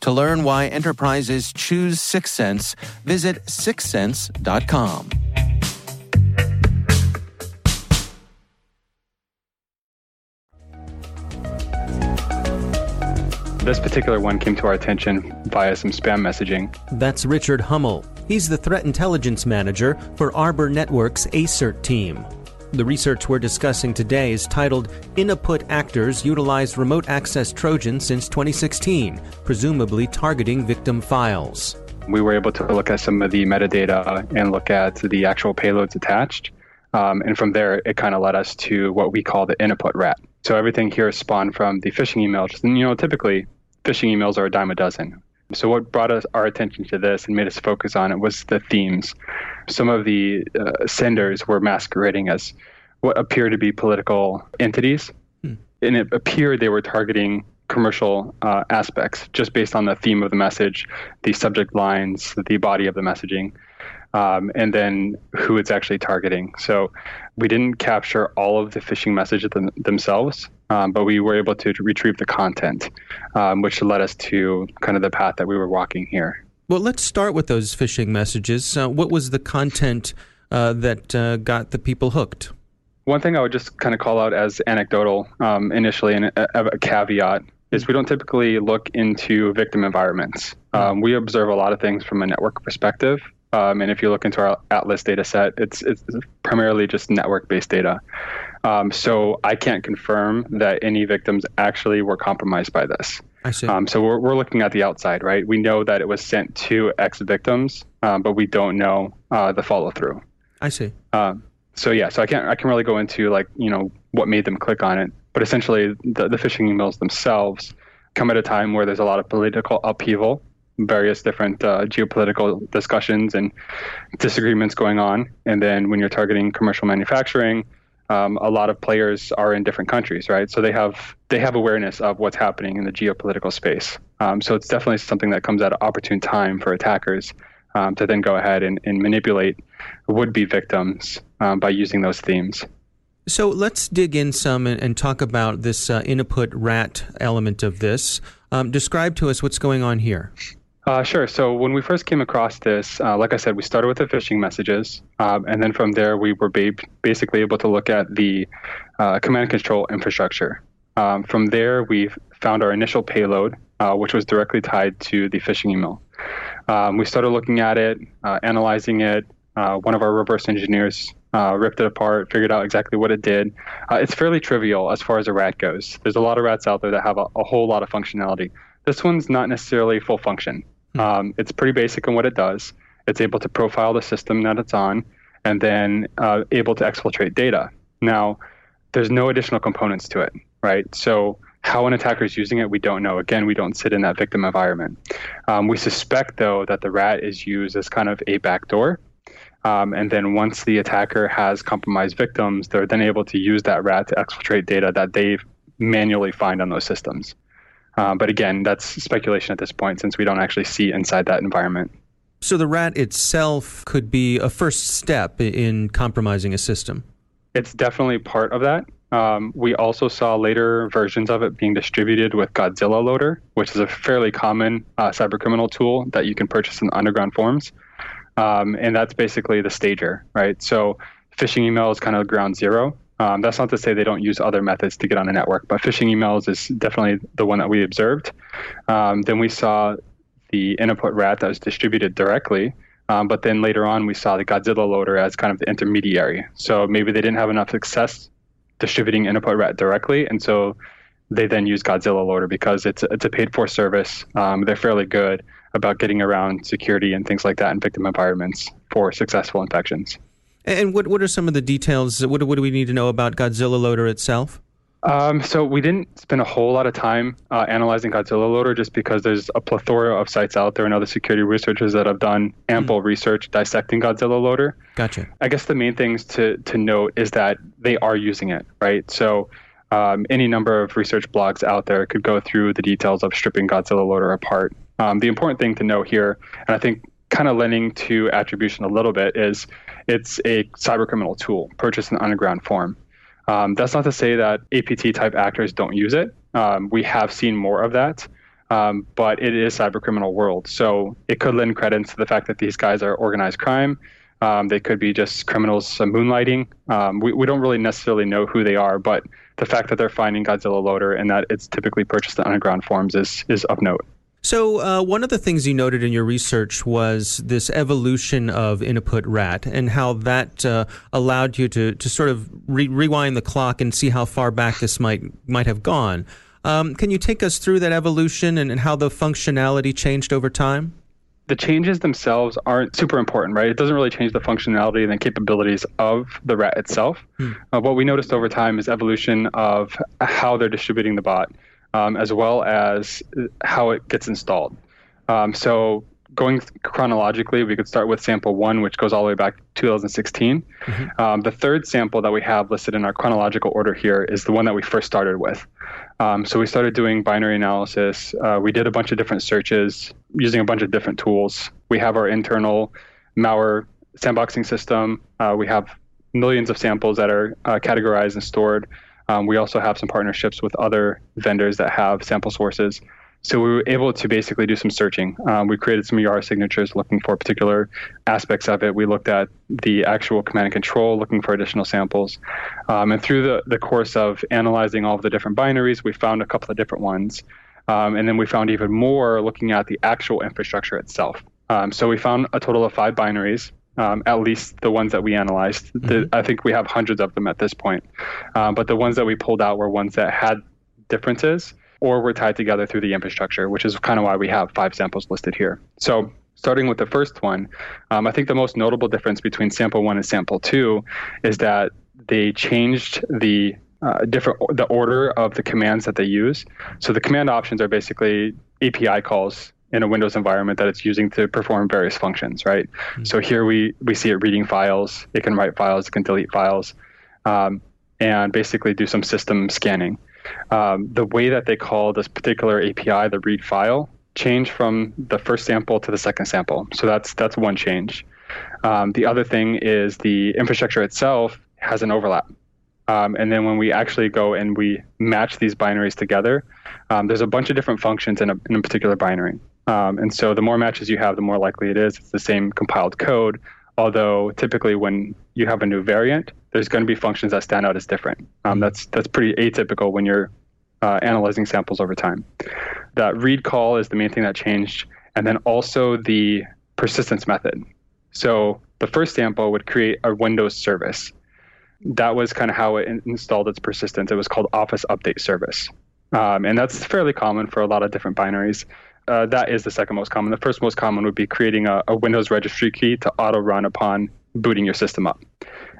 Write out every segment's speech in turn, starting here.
To learn why enterprises choose Syxsense, visit syxsense.com. This particular one came to our attention via some spam messaging. That's Richard Hummel. He's the Threat Intelligence Manager for Arbor Network's ASERT team. The research we're discussing today is titled Innaput Actors Utilize Remote Access Trojan Since 2016, presumably targeting victim files. We were able to look at some of the metadata and look at the actual payloads attached. Um, and from there, it kind of led us to what we call the Innaput rat. So everything here is spawned from the phishing emails. And, you know, typically phishing emails are a dime a dozen. So what brought us our attention to this and made us focus on it was the themes. Some of the uh, senders were masquerading as what appeared to be political entities, hmm. and it appeared they were targeting commercial uh, aspects just based on the theme of the message, the subject lines, the body of the messaging um, and then who it's actually targeting. So we didn't capture all of the phishing messages them, themselves, um, but we were able to, to retrieve the content, um, which led us to kind of the path that we were walking here. Well, let's start with those phishing messages. Uh, what was the content uh, that uh, got the people hooked? One thing I would just kind of call out as anecdotal um, initially, and a, a caveat is we don't typically look into victim environments. Um, we observe a lot of things from a network perspective, um, and if you look into our Atlas data set, it's, it's primarily just network based data. Um, so I can't confirm that any victims actually were compromised by this. I see. Um, so we're, we're looking at the outside, right? We know that it was sent to ex victims, um, but we don't know uh, the follow through. I see. Um, so yeah, so I can't I can really go into like you know what made them click on it, but essentially the, the phishing emails themselves come at a time where there's a lot of political upheaval various different uh, geopolitical discussions and disagreements going on. And then when you're targeting commercial manufacturing, um, a lot of players are in different countries, right? So they have they have awareness of what's happening in the geopolitical space. Um, so it's definitely something that comes at an opportune time for attackers um, to then go ahead and, and manipulate would-be victims um, by using those themes. So let's dig in some and, and talk about this uh, Innaput rat element of this. Um, describe to us what's going on here. Uh, sure. So when we first came across this, uh, like I said, we started with the phishing messages, um, and then from there we were ba- basically able to look at the uh, command and control infrastructure. Um, from there, we found our initial payload, uh, which was directly tied to the phishing email. Um, we started looking at it, uh, analyzing it. Uh, one of our reverse engineers ripped it apart, figured out exactly what it did. It's fairly trivial as far as a rat goes. There's a lot of rats out there that have a, a whole lot of functionality. This one's not necessarily full function. Hmm. Um, it's pretty basic in what it does. It's able to profile the system that it's on and then uh, able to exfiltrate data. Now, there's no additional components to it, right? So how an attacker is using it, we don't know. Again, we don't sit in that victim environment. Um, we suspect, though, that the rat is used as kind of a backdoor. Um, and then once the attacker has compromised victims, they're then able to use that rat to exfiltrate data that they manually find on those systems. Uh, but again, that's speculation at this point since we don't actually see inside that environment. So the rat itself could be a first step in compromising a system. It's definitely part of that. Um, we also saw later versions of it being distributed with Godzilla Loader, which is a fairly common uh, cybercriminal tool that you can purchase in underground forums. Um, and that's basically the stager, right? So phishing email is kind of ground zero. Um, that's not to say they don't use other methods to get on a network, but phishing emails is definitely the one that we observed. Um, then we saw the Innaput rat that was distributed directly. Um, but then later on, we saw the Godzilla loader as kind of the intermediary. So maybe they didn't have enough success distributing Innaput rat directly, and so they then use Godzilla Loader because it's it's a paid for service. Um, they're fairly good about getting around security and things like that in victim environments for successful infections. And what what are some of the details? What, what do we need to know about Godzilla Loader itself? Um, so we didn't spend a whole lot of time uh, analyzing Godzilla Loader just because there's a plethora of sites out there and other security researchers that have done ample mm. research dissecting Godzilla Loader. Gotcha. I guess the main things to to note is that they are using it, right? So um, any number of research blogs out there could go through the details of stripping Godzilla Loader apart. Um, the important thing to know here, and I think kind of lending to attribution a little bit, is it's a cybercriminal tool purchased in underground form. Um, that's not to say that APT type actors don't use it. Um, we have seen more of that, um, but it is cyber criminal world. So it could lend credence to the fact that these guys are organized crime. Um, they could be just criminals moonlighting. Um, we, we don't really necessarily know who they are, but the fact that they're finding Godzilla Loader and that it's typically purchased in underground forms is, is of note. So, uh, one of the things you noted in your research was this evolution of Innaput Rat and how that uh, allowed you to, to sort of re- rewind the clock and see how far back this might might have gone. Um, can you take us through that evolution and, and how the functionality changed over time? The changes themselves aren't super important, right? It doesn't really change the functionality and the capabilities of the rat itself. Hmm. Uh, what we noticed over time is evolution of how they're distributing the bot um, as well as how it gets installed. Um, so going chronologically, we could start with sample one, which goes all the way back to 2016. Mm-hmm. Um, the third sample that we have listed in our chronological order here is the one that we first started with. Um, so we started doing binary analysis. Uh, we did a bunch of different searches using a bunch of different tools. We have our internal malware sandboxing system. Uh, we have millions of samples that are uh, categorized and stored. Um, we also have some partnerships with other vendors that have sample sources. So we were able to basically do some searching. Um, we created some ER signatures looking for particular aspects of it. We looked at the actual command and control, looking for additional samples. Um, and through the, the course of analyzing all of the different binaries, we found a couple of different ones. Um, and then we found even more looking at the actual infrastructure itself. Um, so we found a total of five binaries um, at least the ones that we analyzed. Mm-hmm. The, I think we have hundreds of them at this point. Um, but the ones that we pulled out were ones that had differences or were tied together through the infrastructure, which is kind of why we have five samples listed here. So starting with the first one, um, I think the most notable difference between sample one and sample two is that they changed the uh, different the order of the commands that they use. So the command options are basically API calls in a Windows environment that it's using to perform various functions, right? Mm-hmm. So here we, we see it reading files, it can write files, it can delete files, um, and basically do some system scanning. Um, the way that they call this particular API, the read file, changed from the first sample to the second sample. So that's that's one change. Um, the other thing is the infrastructure itself has an overlap. Um, and then when we actually go and we match these binaries together, um, there's a bunch of different functions in a, in a particular binary. Um, and so the more matches you have, the more likely it is it's the same compiled code. Although typically when you have a new variant, there's going to be functions that stand out as different. Um, that's that's pretty atypical when you're uh, analyzing samples over time. That read call is the main thing that changed, and then also the persistence method. So the first sample would create a Windows service. That was kind of how it in- installed its persistence. It was called Office Update Service. Um, and that's fairly common for a lot of different binaries. Uh, that is the second most common. The first most common would be creating a, a Windows registry key to auto run upon booting your system up.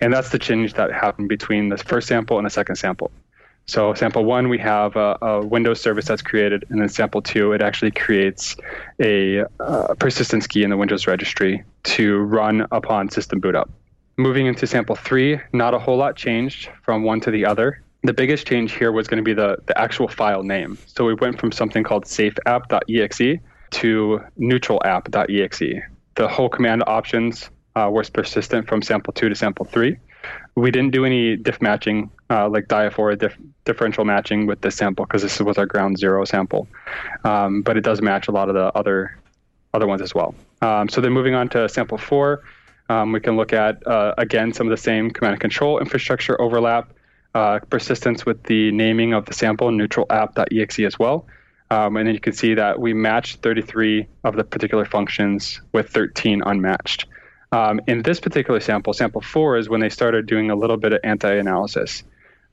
And that's the change that happened between the first sample and the second sample. So sample one, we have a, a, Windows service that's created, and then sample two, it actually creates a uh, persistence key in the Windows registry to run upon system boot up. Moving into sample three, not a whole lot changed from one to the other. The biggest change here was going to be the, the actual file name. So we went from something called safeapp.exe to neutralapp.exe. The whole command options uh, was persistent from sample two to sample three. We didn't do any diff matching uh, like diaphora diff- differential matching with this sample because this was our ground zero sample, um, but it does match a lot of the other other ones as well. Um, so then moving on to sample four, um, we can look at uh, again some of the same command and control infrastructure overlap, uh, persistence with the naming of the sample neutral app.exe as well. Um, and then you can see that we matched 33 of the particular functions with 13 unmatched. Um, in this particular sample, sample four is when they started doing a little bit of anti-analysis.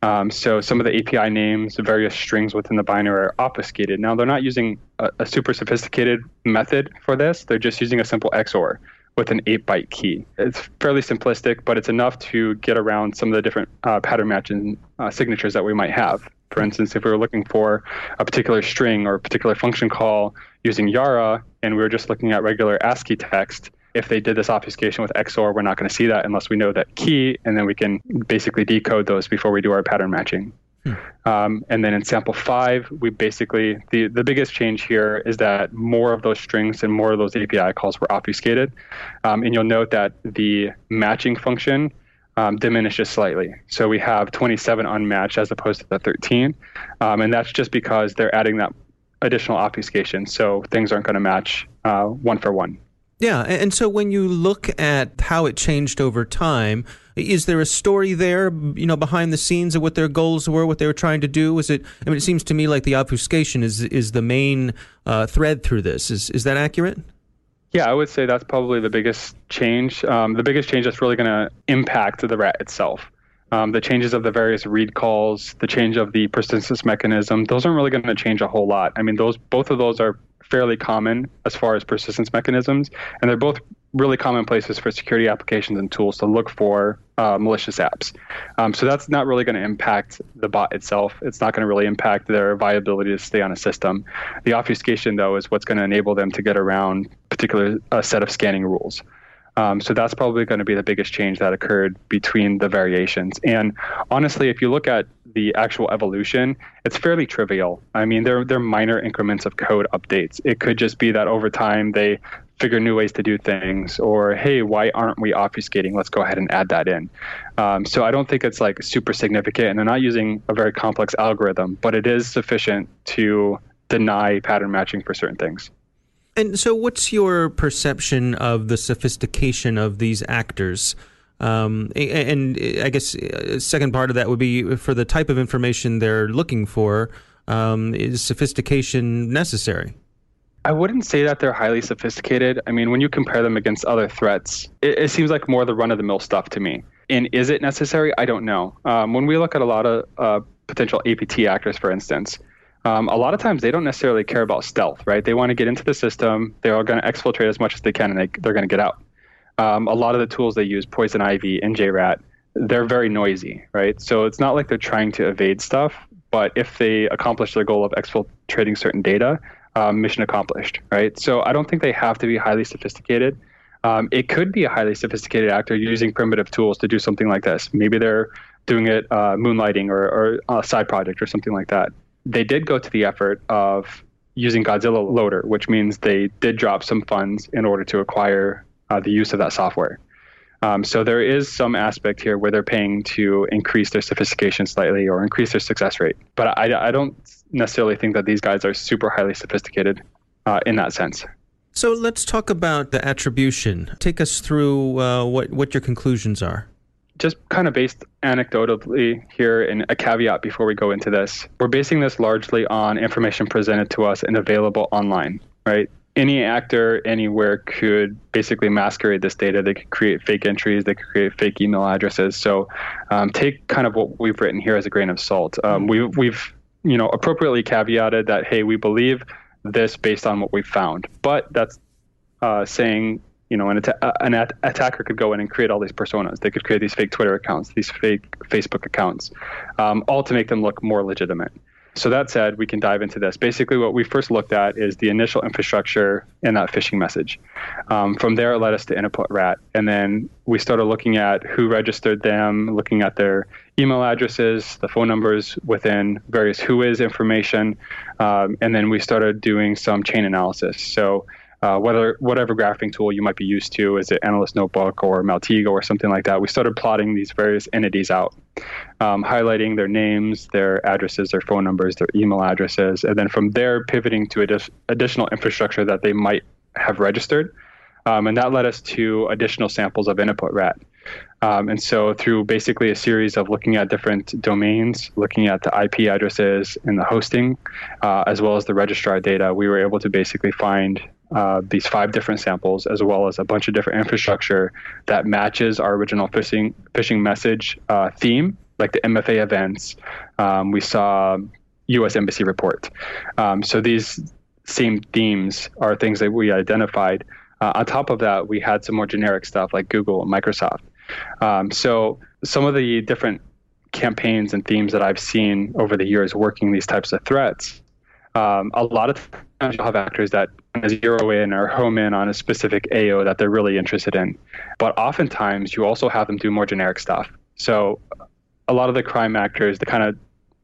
Um, so some of the API names, the various strings within the binary are obfuscated. Now they're not using a, a, super sophisticated method for this. They're just using a simple XOR with an 8-byte key. It's fairly simplistic, but it's enough to get around some of the different uh, pattern matching uh, signatures that we might have. For instance, if we were looking for a particular string or a particular function call using Yara, and we were just looking at regular ASCII text, if they did this obfuscation with XOR, we're not going to see that unless we know that key, and then we can basically decode those before we do our pattern matching. Hmm. Um, and then in sample five, we basically, the, the biggest change here is that more of those strings and more of those API calls were obfuscated. Um, and you'll note that the matching function um, diminishes slightly. So we have 27 unmatched as opposed to the 13. Um, and that's just because they're adding that additional obfuscation. So things aren't going to match uh, one for one. Yeah, and so when you look at how it changed over time, is there a story there, you know, behind the scenes of what their goals were, what they were trying to do? Is it? I mean, it seems to me like the obfuscation is is the main uh, thread through this. Is is that accurate? Yeah, I would say that's probably the biggest change. Um, the biggest change that's really going to impact the rat itself. Um, the changes of the various read calls, the change of the persistence mechanism, those aren't really going to change a whole lot. I mean, those both of those are fairly common as far as persistence mechanisms, and they're both really common places for security applications and tools to look for uh, malicious apps. Um, so that's not really going to impact the bot itself. It's not going to really impact their viability to stay on a system. The obfuscation, though, is what's going to enable them to get around particular uh, set of scanning rules. Um, so that's probably going to be the biggest change that occurred between the variations. And honestly, if you look at the actual evolution, it's fairly trivial. I mean, they're, they're minor increments of code updates. It could just be that over time they figure new ways to do things, or hey, why aren't we obfuscating? Let's go ahead and add that in. Um, so I don't think it's like super significant, and they're not using a very complex algorithm, but it is sufficient to deny pattern matching for certain things. And so, what's your perception of the sophistication of these actors? Um, and I guess uh, second part of that would be for the type of information they're looking for. Um, is sophistication necessary? I wouldn't say that they're highly sophisticated. I mean, when you compare them against other threats, it, it seems like more the run of the mill stuff to me. And is it necessary? I don't know. Um, when we look at a lot of uh, potential APT actors, for instance, um, a lot of times they don't necessarily care about stealth, right? They want to get into the system. They're going to exfiltrate as much as they can, and they, they're going to get out. Um, a lot of the tools they use, Poison Ivy and JRAT, they're very noisy, right? So it's not like they're trying to evade stuff, but if they accomplish their goal of exfiltrating certain data, um, mission accomplished, right? So I don't think they have to be highly sophisticated. Um, it could be a highly sophisticated actor using primitive tools to do something like this. Maybe they're doing it uh, moonlighting or, or a side project or something like that they did go to the effort of using Godzilla Loader, which means they did drop some funds in order to acquire uh, the use of that software. Um, so there is some aspect here where they're paying to increase their sophistication slightly or increase their success rate. But I, I don't necessarily think that these guys are super highly sophisticated uh, in that sense. So let's talk about the attribution. Take us through uh, what what your conclusions are just kind of based anecdotally here in a caveat before we go into this, we're basing this largely on information presented to us and available online, right? Any actor anywhere could basically masquerade this data. They could create fake entries, they could create fake email addresses. So um, take kind of what we've written here as a grain of salt. Um, we, we've you know appropriately caveated that hey, we believe this based on what we've found, but that's uh, saying you know, an, atta- an at- attacker could go in and create all these personas. They could create these fake Twitter accounts, these fake Facebook accounts, um, all to make them look more legitimate. So that said, we can dive into this. Basically, what we first looked at is the initial infrastructure in that phishing message. Um, from there, it led us to Innaput Rat, and then we started looking at who registered them, looking at their email addresses, the phone numbers within various Whois information, um, and then we started doing some chain analysis. So uh, whether whatever graphing tool you might be used to, is it Analyst Notebook or Maltego or something like that, we started plotting these various entities out, um, highlighting their names, their addresses, their phone numbers, their email addresses, and then from there pivoting to additional infrastructure that they might have registered. Um, and that led us to additional samples of Innaput rat. Um, and so, through basically a series of looking at different domains, looking at the IP addresses and the hosting, uh, as well as the registrar data, we were able to basically find uh, these five different samples, as well as a bunch of different infrastructure that matches our original phishing phishing message uh, theme, like the MFA events. Um, we saw U.S. Embassy report. Um, so these same themes are things that we identified. Uh, on top of that, we had some more generic stuff like Google and Microsoft. Um, so some of the different campaigns and themes that I've seen over the years working these types of threats um, a lot of times you'll have actors that zero in or home in on a specific AO that they're really interested in. But oftentimes you also have them do more generic stuff. So a lot of the crime actors, they kind of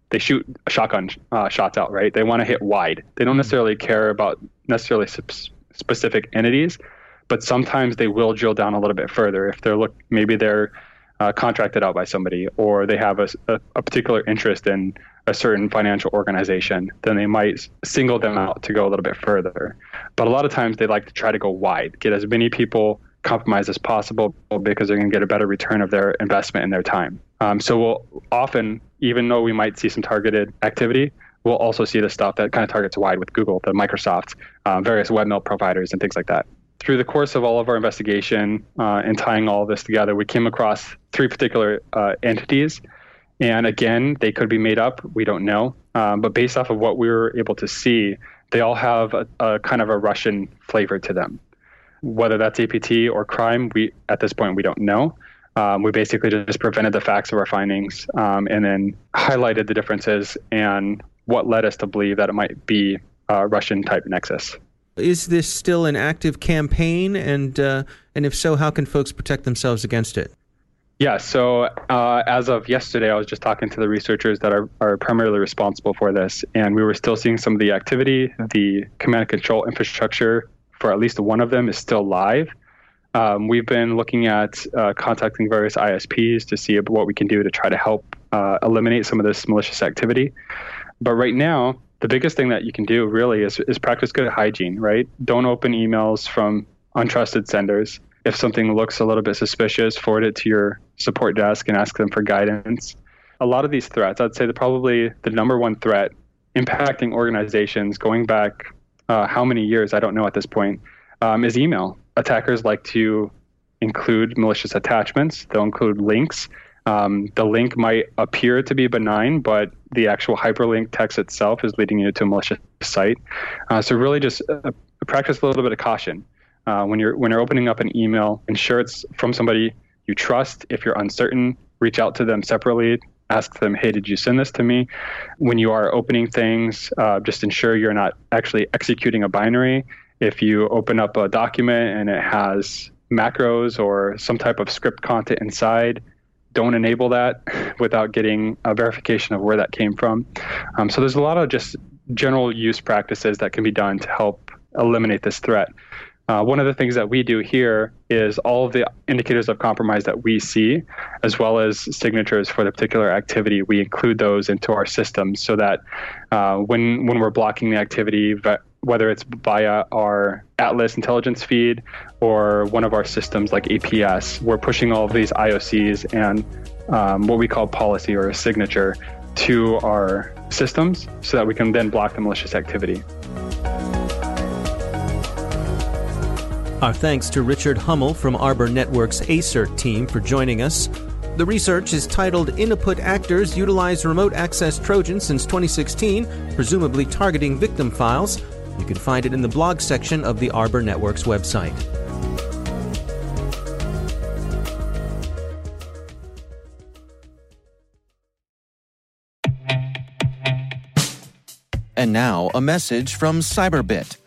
they shoot shotgun uh, shots out, right? They want to hit wide. They don't hmm. necessarily care about necessarily specific entities, but sometimes they will drill down a little bit further if they're look maybe they're uh, contracted out by somebody or they have a, a, a particular interest in a certain financial organization, then they might single them out to go a little bit further. But a lot of times they like to try to go wide, get as many people compromised as possible because they're going to get a better return of their investment and their time. Um, so we'll often, even though we might see some targeted activity, we'll also see the stuff that kind of targets wide with Google, the Microsoft, um, various webmail providers, and things like that. Through the course of all of our investigation uh, and tying all this together, we came across three particular uh, entities and again, they could be made up. We don't know. Um, but based off of what we were able to see, they all have a, a, kind of a Russian flavor to them. Whether that's APT or crime, we at this point we don't know. Um, we basically just prevented the facts of our findings um, and then highlighted the differences and what led us to believe that it might be a Russian type nexus. Is this still an active campaign, and uh, and if so, how can folks protect themselves against it? Yeah, so uh, as of yesterday, I was just talking to the researchers that are, are primarily responsible for this, and we were still seeing some of the activity. The command and control infrastructure for at least one of them is still live. Um, we've been looking at uh, contacting various ISPs to see what we can do to try to help uh, eliminate some of this malicious activity. But right now, the biggest thing that you can do really is, is practice good hygiene, right? Don't open emails from untrusted senders if something looks a little bit suspicious, forward it to your support desk and ask them for guidance. A lot of these threats, I'd say that probably the number one threat impacting organizations going back uh, how many years, I don't know at this point, um, is email. Attackers like to include malicious attachments, they'll include links. Um, the link might appear to be benign, but the actual hyperlink text itself is leading you to a malicious site. Uh, so, really, just uh, practice a little bit of caution. Uh, when you're when you're opening up an email, ensure it's from somebody you trust. If you're uncertain, reach out to them separately. Ask them, hey, did you send this to me? When you are opening things, uh, just ensure you're not actually executing a binary. If you open up a document and it has macros or some type of script content inside, don't enable that without getting a verification of where that came from. Um, so there's a lot of just general use practices that can be done to help eliminate this threat. Uh, one of the things that we do here is all of the indicators of compromise that we see, as well as signatures for the particular activity, we include those into our system so that uh, when when we're blocking the activity, whether it's via our Atlas intelligence feed or one of our systems like APS. We're pushing all of these IOCs and um, what we call policy or a signature to our systems so that we can then block the malicious activity. Our thanks to Richard Hummel from Arbor Network's ASERT team for joining us. The research is titled Innaput Actors Utilize Remote Access Trojan since 2016, presumably targeting victim files. You can find it in the blog section of the Arbor Network's website. And now, a message from Cyberbit.